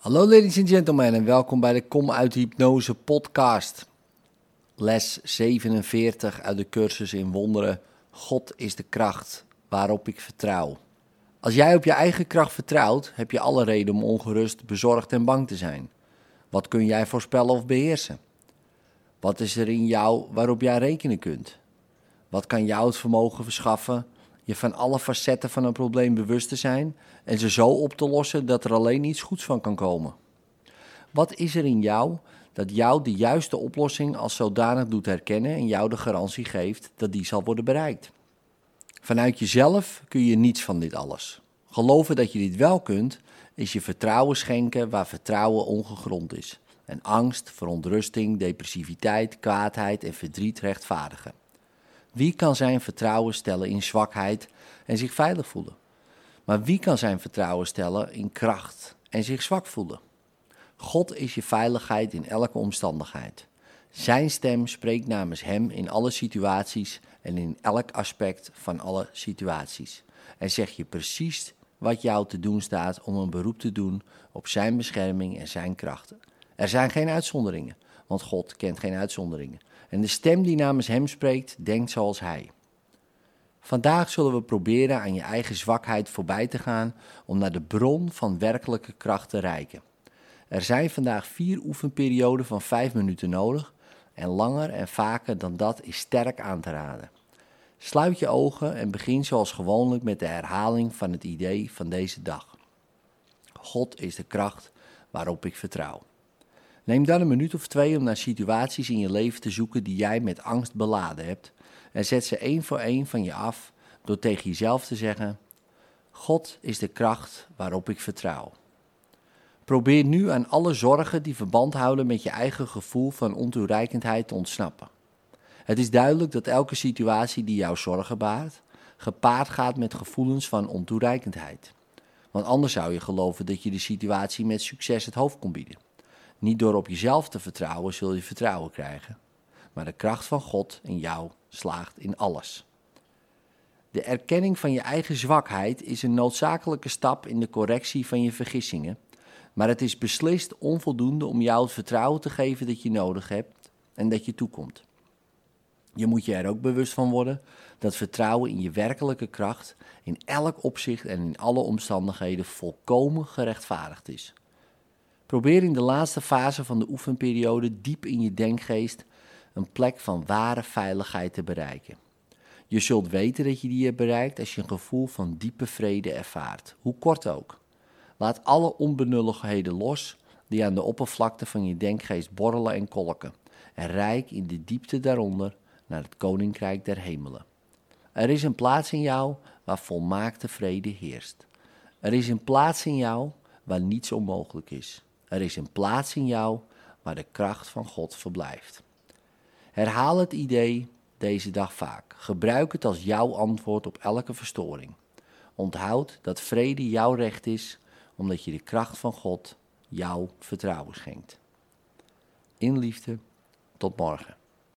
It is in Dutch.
Hallo ladies and gentlemen en welkom bij de Kom uit Hypnose podcast. Les 47 uit de cursus in wonderen. God is de kracht waarop ik vertrouw. Als jij op je eigen kracht vertrouwt, heb je alle reden om ongerust, bezorgd en bang te zijn. Wat kun jij voorspellen of beheersen? Wat is er in jou waarop jij rekenen kunt? Wat kan jou het vermogen verschaffen je van alle facetten van een probleem bewust te zijn en ze zo op te lossen dat er alleen iets goeds van kan komen? Wat is er in jou dat jou de juiste oplossing als zodanig doet herkennen en jou de garantie geeft dat die zal worden bereikt? Vanuit jezelf kun je niets van dit alles. Geloven dat je dit wel kunt, is je vertrouwen schenken waar vertrouwen ongegrond is. En angst, verontrusting, depressiviteit, kwaadheid en verdriet rechtvaardigen. Wie kan zijn vertrouwen stellen in zwakheid en zich veilig voelen? Maar wie kan zijn vertrouwen stellen in kracht en zich zwak voelen? God is je veiligheid in elke omstandigheid. Zijn stem spreekt namens Hem in alle situaties en in elk aspect van alle situaties. En zeg je precies wat jou te doen staat om een beroep te doen op Zijn bescherming en Zijn krachten. Er zijn geen uitzonderingen, want God kent geen uitzonderingen. En de stem die namens Hem spreekt, denkt zoals Hij. Vandaag zullen we proberen aan je eigen zwakheid voorbij te gaan om naar de bron van werkelijke kracht te reiken. Er zijn vandaag vier oefenperioden van vijf minuten nodig en langer en vaker dan dat is sterk aan te raden. Sluit je ogen en begin zoals gewoonlijk met de herhaling van het idee van deze dag. God is de kracht waarop ik vertrouw. Neem dan een minuut of twee om naar situaties in je leven te zoeken die jij met angst beladen hebt en zet ze één voor één van je af door tegen jezelf te zeggen: God is de kracht waarop ik vertrouw. Probeer nu aan alle zorgen die verband houden met je eigen gevoel van ontoereikendheid te ontsnappen. Het is duidelijk dat elke situatie die jou zorgen baart, gepaard gaat met gevoelens van ontoereikendheid. Want anders zou je geloven dat je de situatie met succes het hoofd kon bieden. Niet door op jezelf te vertrouwen zul je vertrouwen krijgen, maar de kracht van God in jou slaagt in alles. De erkenning van je eigen zwakheid is een noodzakelijke stap in de correctie van je vergissingen, maar het is beslist onvoldoende om jou het vertrouwen te geven dat je nodig hebt en dat je toekomt. Je moet je er ook bewust van worden dat vertrouwen in je werkelijke kracht in elk opzicht en in alle omstandigheden volkomen gerechtvaardigd is. Probeer in de laatste fase van de oefenperiode diep in je denkgeest een plek van ware veiligheid te bereiken. Je zult weten dat je die hebt bereikt als je een gevoel van diepe vrede ervaart, hoe kort ook. Laat alle onbenulligheden los die aan de oppervlakte van je denkgeest borrelen en kolken, en rijk in de diepte daaronder naar het koninkrijk der hemelen. Er is een plaats in jou waar volmaakte vrede heerst. Er is een plaats in jou waar niets onmogelijk is. Er is een plaats in jou waar de kracht van God verblijft. Herhaal het idee deze dag vaak. Gebruik het als jouw antwoord op elke verstoring. Onthoud dat vrede jouw recht is, omdat je de kracht van God jouw vertrouwen schenkt. In liefde, tot morgen.